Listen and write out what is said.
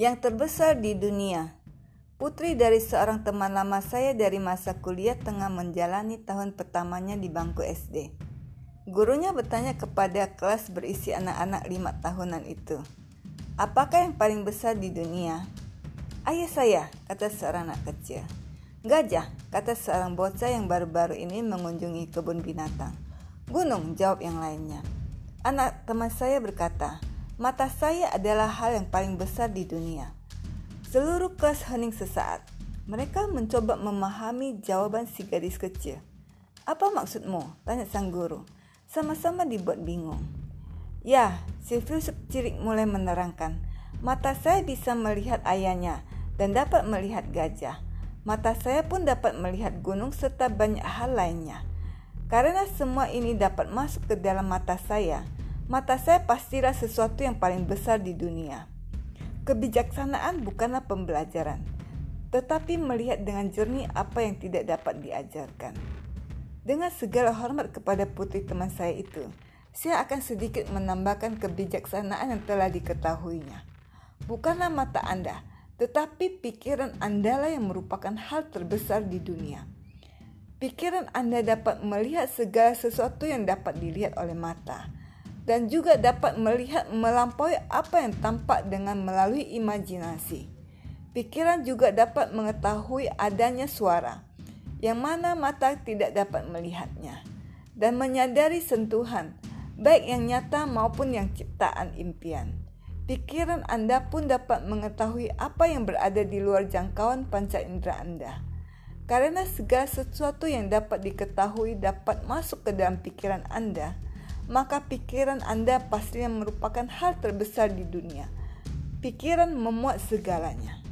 yang terbesar di dunia. Putri dari seorang teman lama saya dari masa kuliah tengah menjalani tahun pertamanya di bangku SD. Gurunya bertanya kepada kelas berisi anak-anak lima tahunan itu, apakah yang paling besar di dunia? Ayah saya, kata seorang anak kecil. Gajah, kata seorang bocah yang baru-baru ini mengunjungi kebun binatang. Gunung, jawab yang lainnya. Anak teman saya berkata, mata saya adalah hal yang paling besar di dunia. Seluruh kelas hening sesaat. Mereka mencoba memahami jawaban si gadis kecil. Apa maksudmu? Tanya sang guru. Sama-sama dibuat bingung. Ya, si filsuf cirik mulai menerangkan. Mata saya bisa melihat ayahnya dan dapat melihat gajah. Mata saya pun dapat melihat gunung serta banyak hal lainnya. Karena semua ini dapat masuk ke dalam mata saya, mata saya pastilah sesuatu yang paling besar di dunia. Kebijaksanaan bukanlah pembelajaran, tetapi melihat dengan jernih apa yang tidak dapat diajarkan. Dengan segala hormat kepada putri teman saya itu, saya akan sedikit menambahkan kebijaksanaan yang telah diketahuinya. Bukanlah mata Anda, tetapi pikiran Anda lah yang merupakan hal terbesar di dunia. Pikiran Anda dapat melihat segala sesuatu yang dapat dilihat oleh mata dan juga dapat melihat melampaui apa yang tampak dengan melalui imajinasi. Pikiran juga dapat mengetahui adanya suara, yang mana mata tidak dapat melihatnya, dan menyadari sentuhan, baik yang nyata maupun yang ciptaan impian. Pikiran Anda pun dapat mengetahui apa yang berada di luar jangkauan panca indera Anda. Karena segala sesuatu yang dapat diketahui dapat masuk ke dalam pikiran Anda, maka pikiran Anda pastinya merupakan hal terbesar di dunia. Pikiran memuat segalanya.